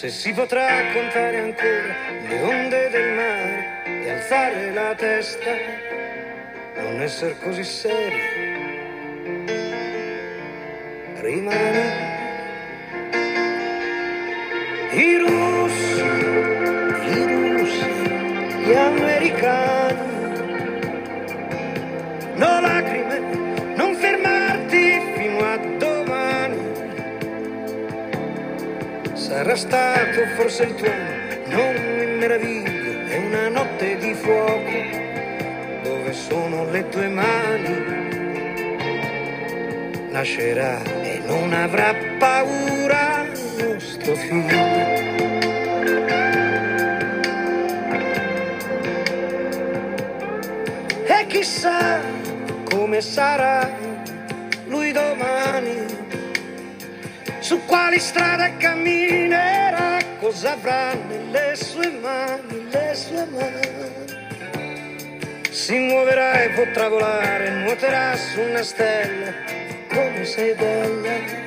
Se si potrà contare ancora le onde del mare e alzare la testa, non essere così seri. Rimane i Sarà stato forse il tuono, non mi meraviglio, è una notte di fuoco. Dove sono le tue mani? Nascerà e non avrà paura il nostro figlio. E chissà come sarà quali strade camminerà, cosa avrà nelle sue mani, le sue mani. Si muoverà e potrà volare, nuoterà su una stella, come sei bella.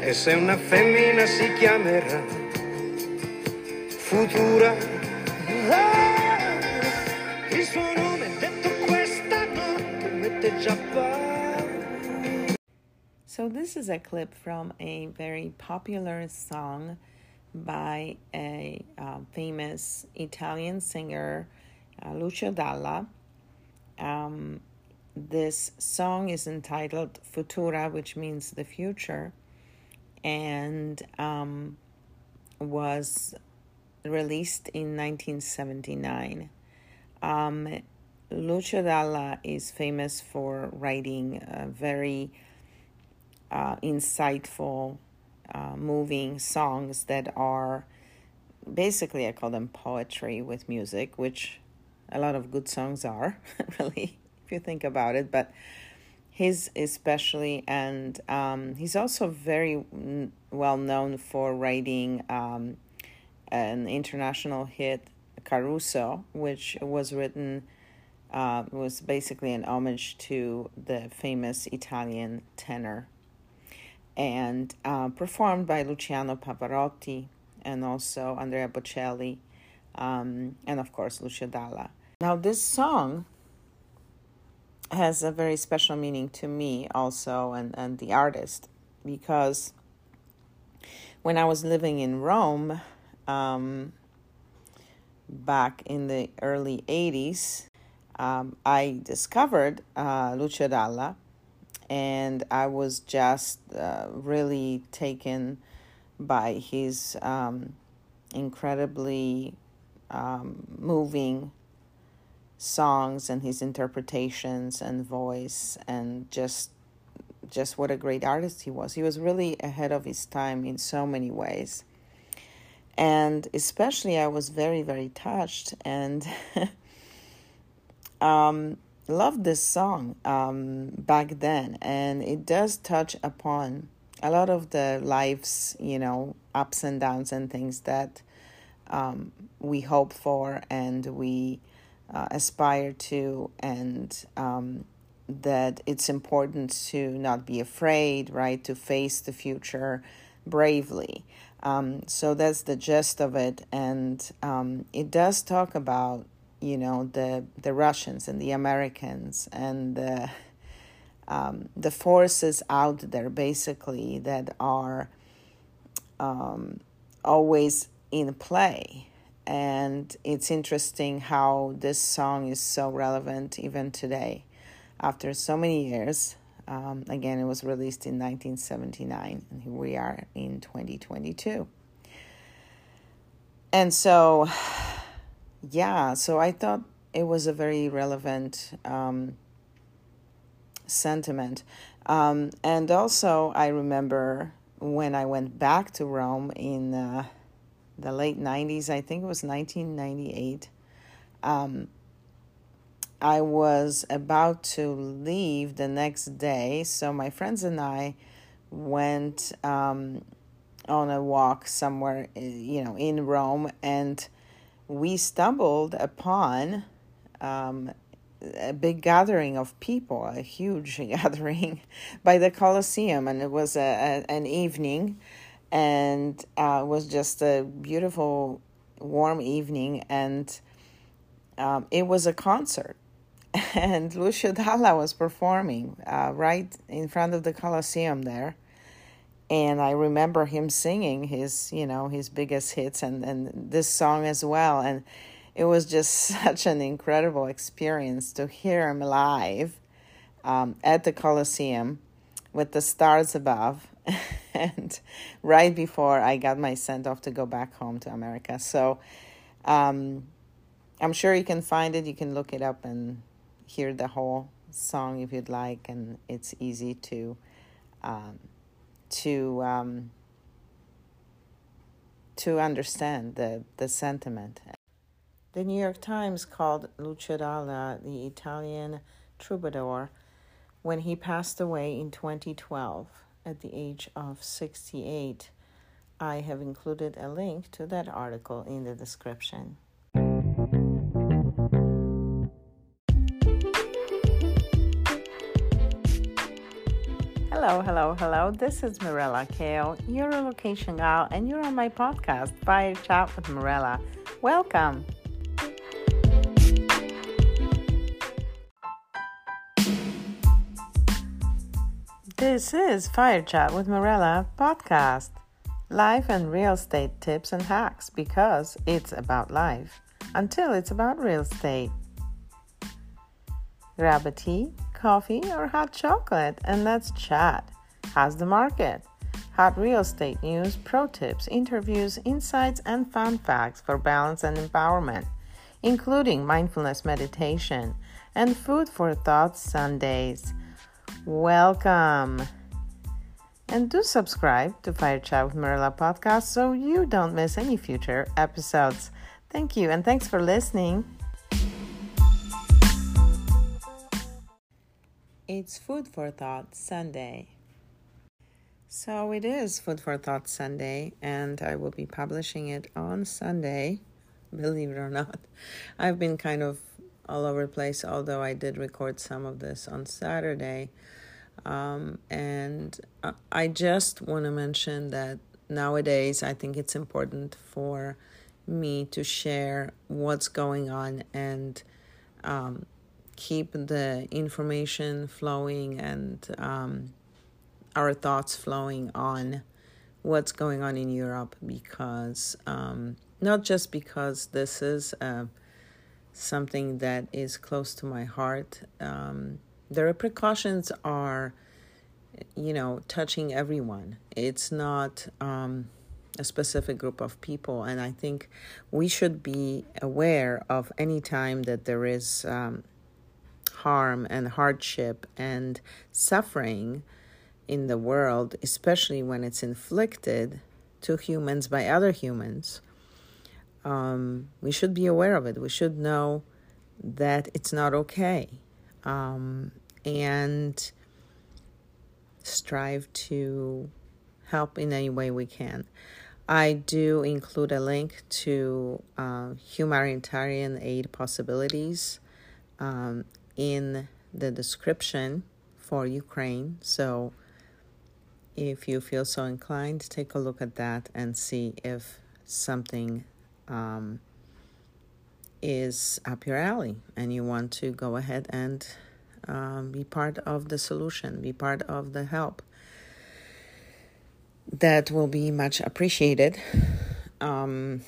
E se una femmina si chiamerà Futura. Ah, il suo nome detto questa notte mette già paura. So, this is a clip from a very popular song by a uh, famous Italian singer, uh, Lucio Dalla. Um, this song is entitled Futura, which means the future, and um, was released in 1979. Um, Lucio Dalla is famous for writing very uh, insightful, uh, moving songs that are basically, I call them poetry with music, which a lot of good songs are, really, if you think about it. But his especially, and um, he's also very well known for writing um, an international hit, Caruso, which was written. Uh, was basically an homage to the famous Italian tenor and uh, performed by Luciano Pavarotti and also Andrea Bocelli, um, and of course Lucio Dalla. Now, this song has a very special meaning to me also and, and the artist because when I was living in Rome um, back in the early 80s, um, I discovered uh, Lucio Dalla and I was just uh, really taken by his um, incredibly um, moving songs and his interpretations and voice and just just what a great artist he was. He was really ahead of his time in so many ways. And especially I was very very touched and um loved this song um, back then, and it does touch upon a lot of the life's, you know, ups and downs and things that um, we hope for and we uh, aspire to, and um, that it's important to not be afraid, right, to face the future bravely. Um, so that's the gist of it, and um, it does talk about you know the the Russians and the Americans and the um, the forces out there basically that are um, always in play. And it's interesting how this song is so relevant even today, after so many years. Um, again, it was released in 1979, and here we are in 2022. And so, yeah, so I thought it was a very relevant um, sentiment. Um, and also, I remember when I went back to Rome in uh, the late 90s, I think it was 1998. Um, I was about to leave the next day, so my friends and I went um, on a walk somewhere, eh, you know, in Rome, and we stumbled upon um, a big gathering of people, a huge gathering by the Colosseum, and it was a, a an evening, and uh, it was just a beautiful, warm evening, and um, it was a concert, and Lucio Dalla was performing uh, right in front of the Colosseum there. And I remember him singing his, you know, his biggest hits and, and this song as well. And it was just such an incredible experience to hear him live um, at the Coliseum with the stars above and right before I got my send off to go back home to America. So um, I'm sure you can find it. You can look it up and hear the whole song if you'd like, and it's easy to um, to um, to understand the the sentiment. The New York Times called Lucio Dalla the Italian troubadour when he passed away in 2012 at the age of 68. I have included a link to that article in the description. Hello, hello, hello. This is Mirella Kaell, your location gal, and you're on my podcast, Fire Chat with Mirella. Welcome. This is Fire Chat with Mirella podcast. Life and real estate tips and hacks because it's about life until it's about real estate. Grab a tea, coffee, or hot chocolate and let's chat. How's the market? Hot real estate news, pro tips, interviews, insights, and fun facts for balance and empowerment, including mindfulness meditation and food for thought Sundays. Welcome. And do subscribe to Fire Chat with Mirella podcast so you don't miss any future episodes. Thank you, and thanks for listening. It's Food for Thought Sunday. So it is Food for Thought Sunday, and I will be publishing it on Sunday, believe it or not. I've been kind of all over the place, although I did record some of this on Saturday. Um, and I just want to mention that nowadays I think it's important for me to share what's going on and um, keep the information flowing and um, our thoughts flowing on what's going on in Europe because um, not just because this is uh, something that is close to my heart. Um, the repercussions are, you know, touching everyone. It's not um, a specific group of people. And I think we should be aware of any time that there is um, harm and hardship and suffering in the world, especially when it's inflicted to humans by other humans. Um, we should be aware of it. We should know that it's not okay. Um, and strive to help in any way we can. I do include a link to uh, humanitarian aid possibilities um, in the description for Ukraine. So if you feel so inclined, take a look at that and see if something um, is up your alley and you want to go ahead and um, be part of the solution, be part of the help. That will be much appreciated. Um,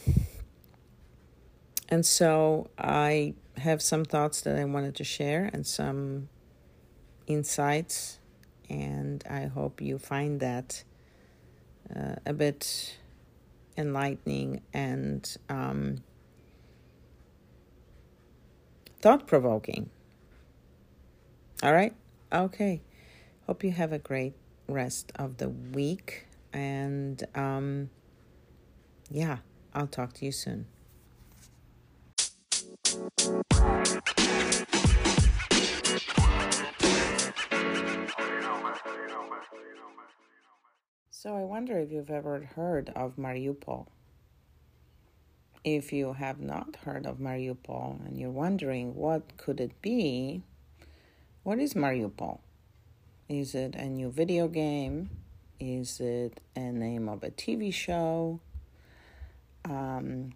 and so I have some thoughts that I wanted to share and some insights, and I hope you find that uh, a bit enlightening and um, thought provoking. All right. Okay. Hope you have a great rest of the week. And um, yeah, I'll talk to you soon. So I wonder if you've ever heard of Mariupol. If you have not heard of Mariupol and you're wondering what could it be, what is Mariupol? Is it a new video game? Is it a name of a TV show? Um,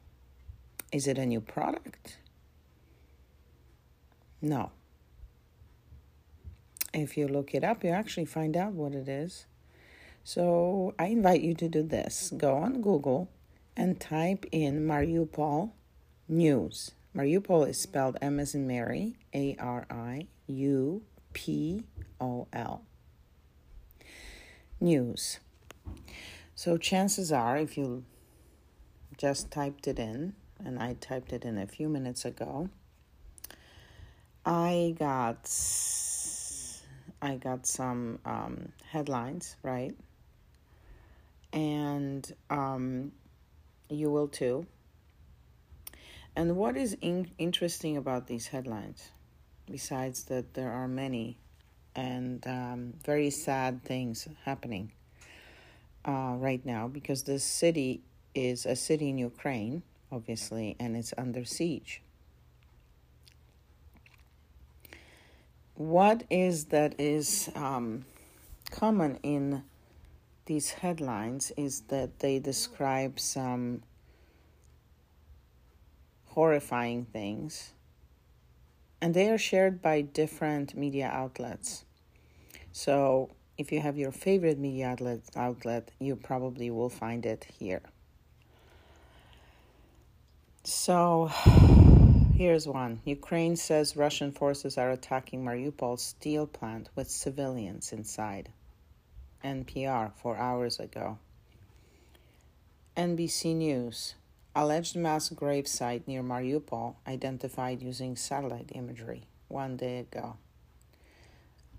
is it a new product? No. If you look it up, you actually find out what it is. So I invite you to do this go on Google and type in Mariupol news. Mariupol is spelled M as in Mary, A R I U P O L. News. So chances are, if you just typed it in, and I typed it in a few minutes ago, I got I got some um, headlines right, and um, you will too. And what is in- interesting about these headlines, besides that there are many and um, very sad things happening uh, right now, because this city is a city in Ukraine, obviously, and it's under siege. What is that is um, common in these headlines is that they describe some horrifying things, and they are shared by different media outlets. So, if you have your favorite media outlet, outlet you probably will find it here. So, here's one Ukraine says Russian forces are attacking Mariupol's steel plant with civilians inside. NPR four hours ago. NBC News alleged mass grave site near Mariupol identified using satellite imagery one day ago.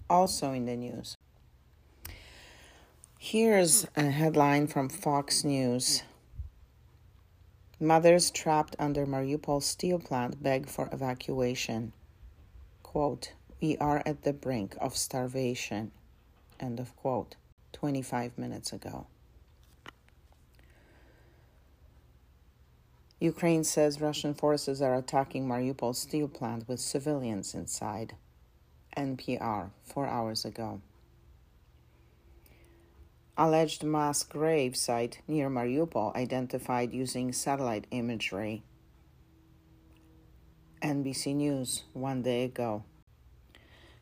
Also in the news. Here's a headline from Fox News. Mothers trapped under Mariupol steel plant beg for evacuation. Quote, We are at the brink of starvation. End of quote. 25 minutes ago. Ukraine says Russian forces are attacking Mariupol steel plant with civilians inside. NPR, four hours ago. Alleged mass grave site near Mariupol identified using satellite imagery. NBC News, one day ago.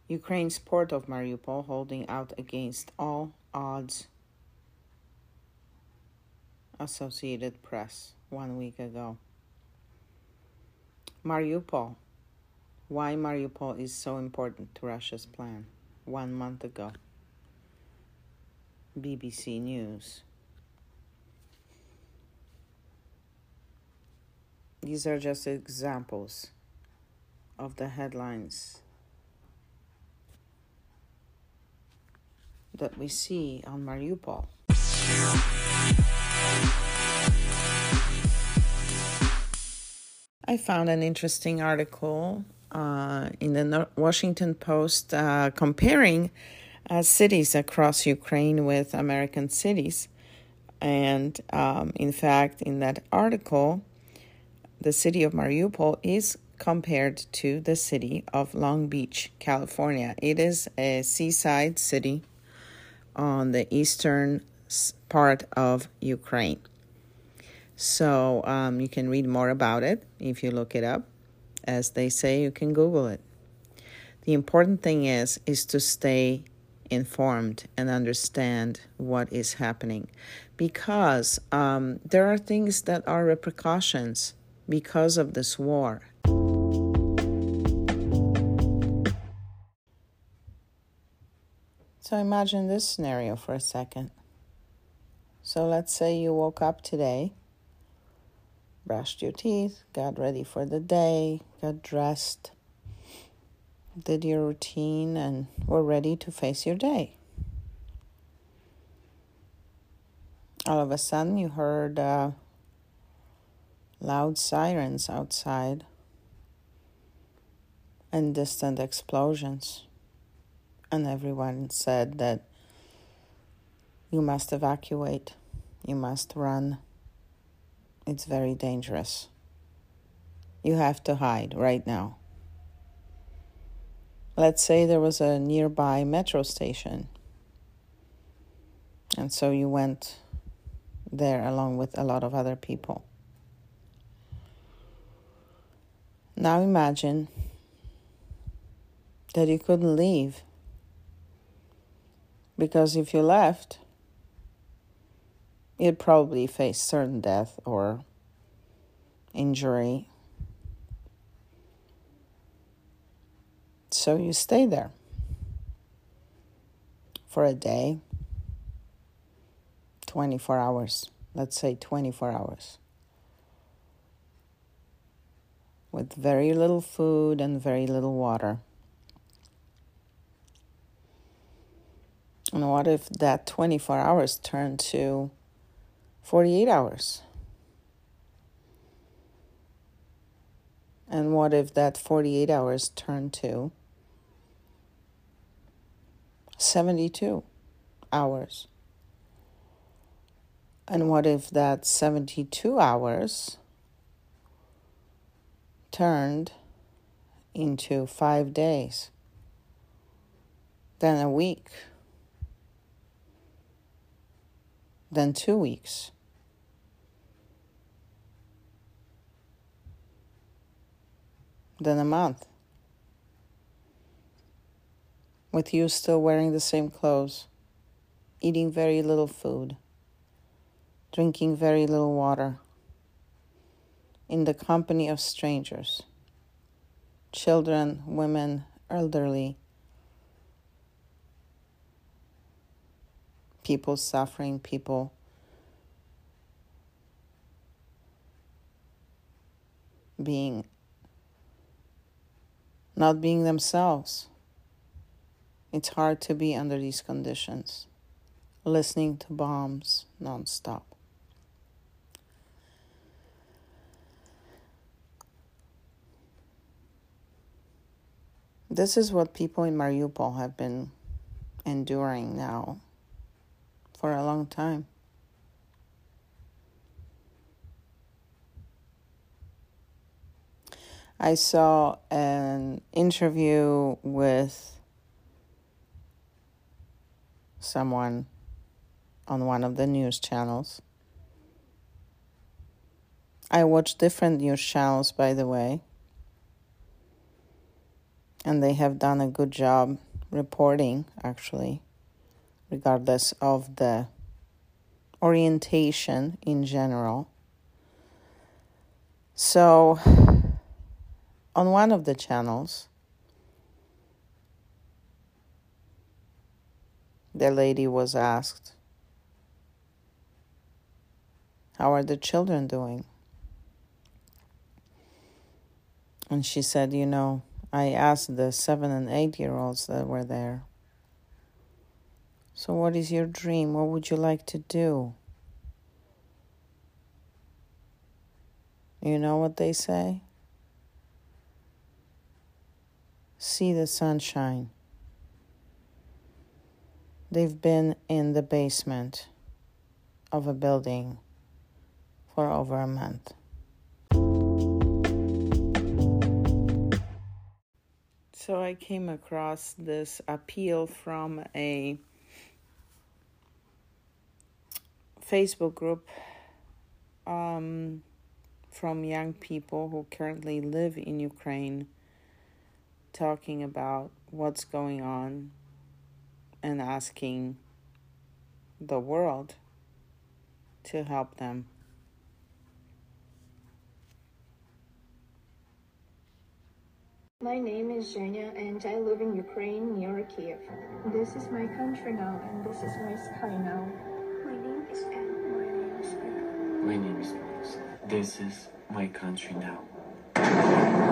Ukraine's port of Mariupol holding out against all odds. Associated Press, one week ago. Mariupol. Why Mariupol is so important to Russia's plan, one month ago. BBC News. These are just examples of the headlines that we see on Mariupol. I found an interesting article uh, in the Washington Post uh, comparing uh, cities across Ukraine with American cities. And um, in fact, in that article, the city of Mariupol is compared to the city of Long Beach, California. It is a seaside city on the eastern part of Ukraine. So um, you can read more about it if you look it up. As they say, you can Google it. The important thing is is to stay informed and understand what is happening because um, there are things that are repercussions because of this war. So imagine this scenario for a second. So let's say you woke up today, brushed your teeth, got ready for the day, got dressed, did your routine, and were ready to face your day. All of a sudden, you heard uh, loud sirens outside and distant explosions. And everyone said that You must evacuate. You must run. It's very dangerous. You have to hide right now. Let's say there was a nearby metro station. And so you went there along with a lot of other people. Now imagine that you couldn't leave. Because if you left, you'd probably face certain death or injury. So you stay there for a day, 24 hours, let's say 24 hours. with very little food and very little water. And what if that 24 hours turned to 48 hours? And what if that 48 hours turned to 72 hours? And what if that 72 hours turned into five days, then a week, then two weeks. Then a month. With you still wearing the same clothes, eating very little food, drinking very little water in the company of strangers children, women, elderly, people suffering, people being not being themselves. It's hard to be under these conditions, listening to bombs nonstop. This is what people in Mariupol have been enduring now for a long time. I saw an interview with someone on one of the news channels. I watch different news channels, by the way and they have done a good job reporting actually regardless of the orientation in general so on one of the channels the lady was asked how are the children doing and she said you know I asked the seven and eight year olds that were there. So, what is your dream? What would you like to do? You know what they say? See the sunshine. They've been in the basement of a building for over a month. So I came across this appeal from a Facebook group um, from young people who currently live in Ukraine talking about what's going on and asking the world to help them. My name is Zhenya and I live in Ukraine near Kiev. This is my country now and this is my sky now. My name is Anne. My name is Anne. My name is Alex. This is my country now.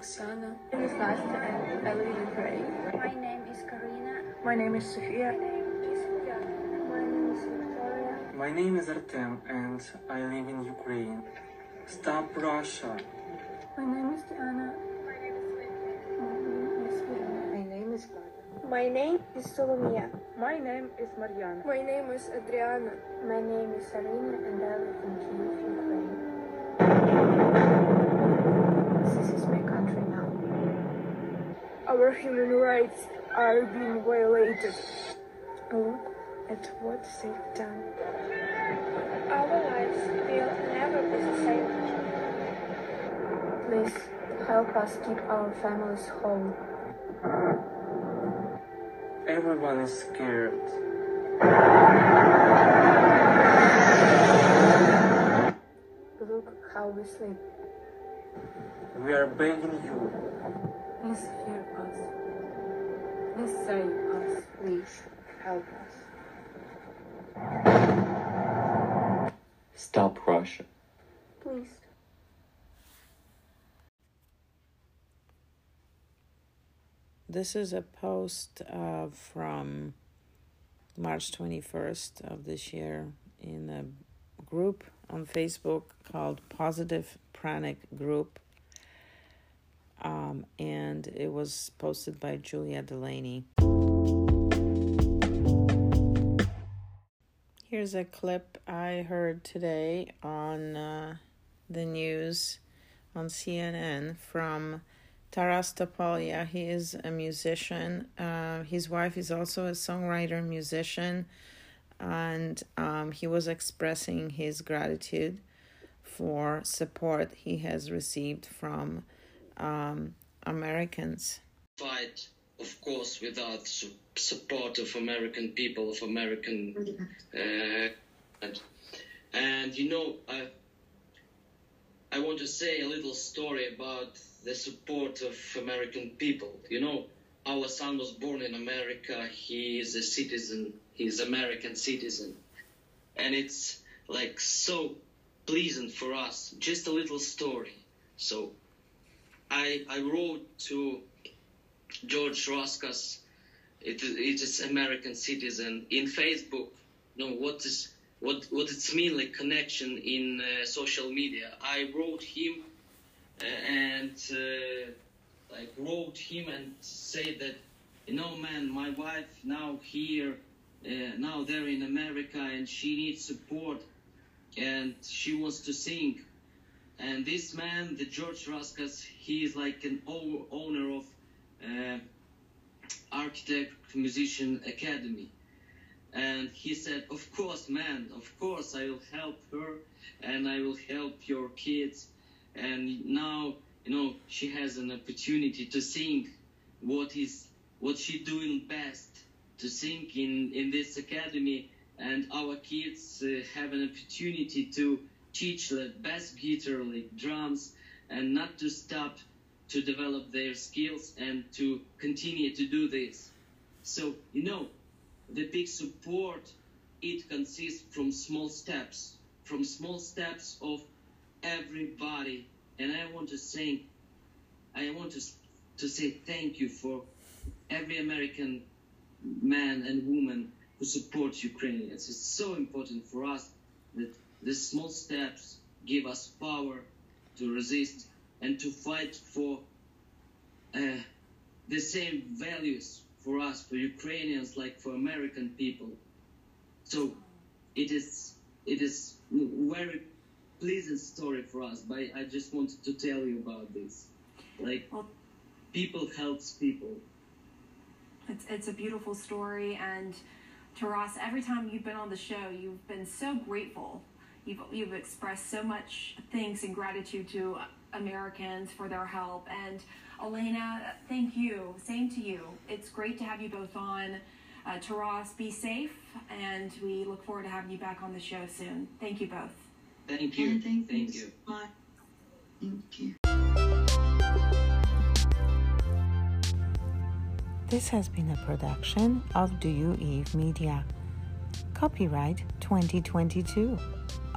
Oksana. My name is Nastya and I live in Ukraine. My name is Karina. My name is Sofia. My name is My name is Victoria. My name is Artem and I live in Ukraine. Stop Russia. My name is Diana. My name is My name is Gada. My name is Solomia. My name is Mariana. My name is Adriana. My name is Arina and I live in Kiev, Ukraine. This is my country now. Our human rights are being violated. Oh, Look at what they've done. Our lives will never be the same. Please help us keep our families home. Everyone is scared. Look how we sleep. We are begging you. Please hear us. Please save us. Please help us. Stop Russia. Please. This is a post uh, from March 21st of this year in a group on Facebook called Positive Pranic Group. And it was posted by Julia Delaney. Here's a clip I heard today on uh, the news on CNN from Taras Topolia. He is a musician. Uh, his wife is also a songwriter, musician, and um, he was expressing his gratitude for support he has received from um, Americans. Fight, of course, without su- support of American people, of American, uh, and, and you know, I, I want to say a little story about the support of American people. You know, our son was born in America. He is a citizen. He's American citizen, and it's like so pleasant for us. Just a little story. So, I I wrote to George Roskas. It it is American citizen in Facebook. You know what is what what it's mean like connection in uh, social media. I wrote him uh, and uh, like wrote him and say that you know man my wife now here uh, now they're in america and she needs support and she wants to sing and this man the george raskas he is like an owner of uh, architect musician academy. And he said of course man of course i will help her and i will help your kids. And now you know she has an opportunity to sing what is what she doing best to sing in in this academy. And our kids uh, have an opportunity to teach the best guitar like drums and not to stop to develop their skills and to continue to do this. So you know the big support it consists from small steps from small steps of everybody. And i want to say i want to to say thank you for every american man and woman who supports ukrainians it's so important for us that the small steps give us power to resist and to fight for uh, the same values for us for ukrainians like for american people so it is it is very pleasant story for us but i just wanted to tell you about this like people helps people It's, it's a beautiful story. And Taras, every time you've been on the show, you've been so grateful. You've, you've expressed so much thanks and gratitude to Americans for their help. And Elena, thank you. Same to you. It's great to have you both on. Uh, Taras, be safe. And we look forward to having you back on the show soon. Thank you both. thank you thank, thank you. you so. Thank you. This has been a production of Do You Eve Media. Copyright 2022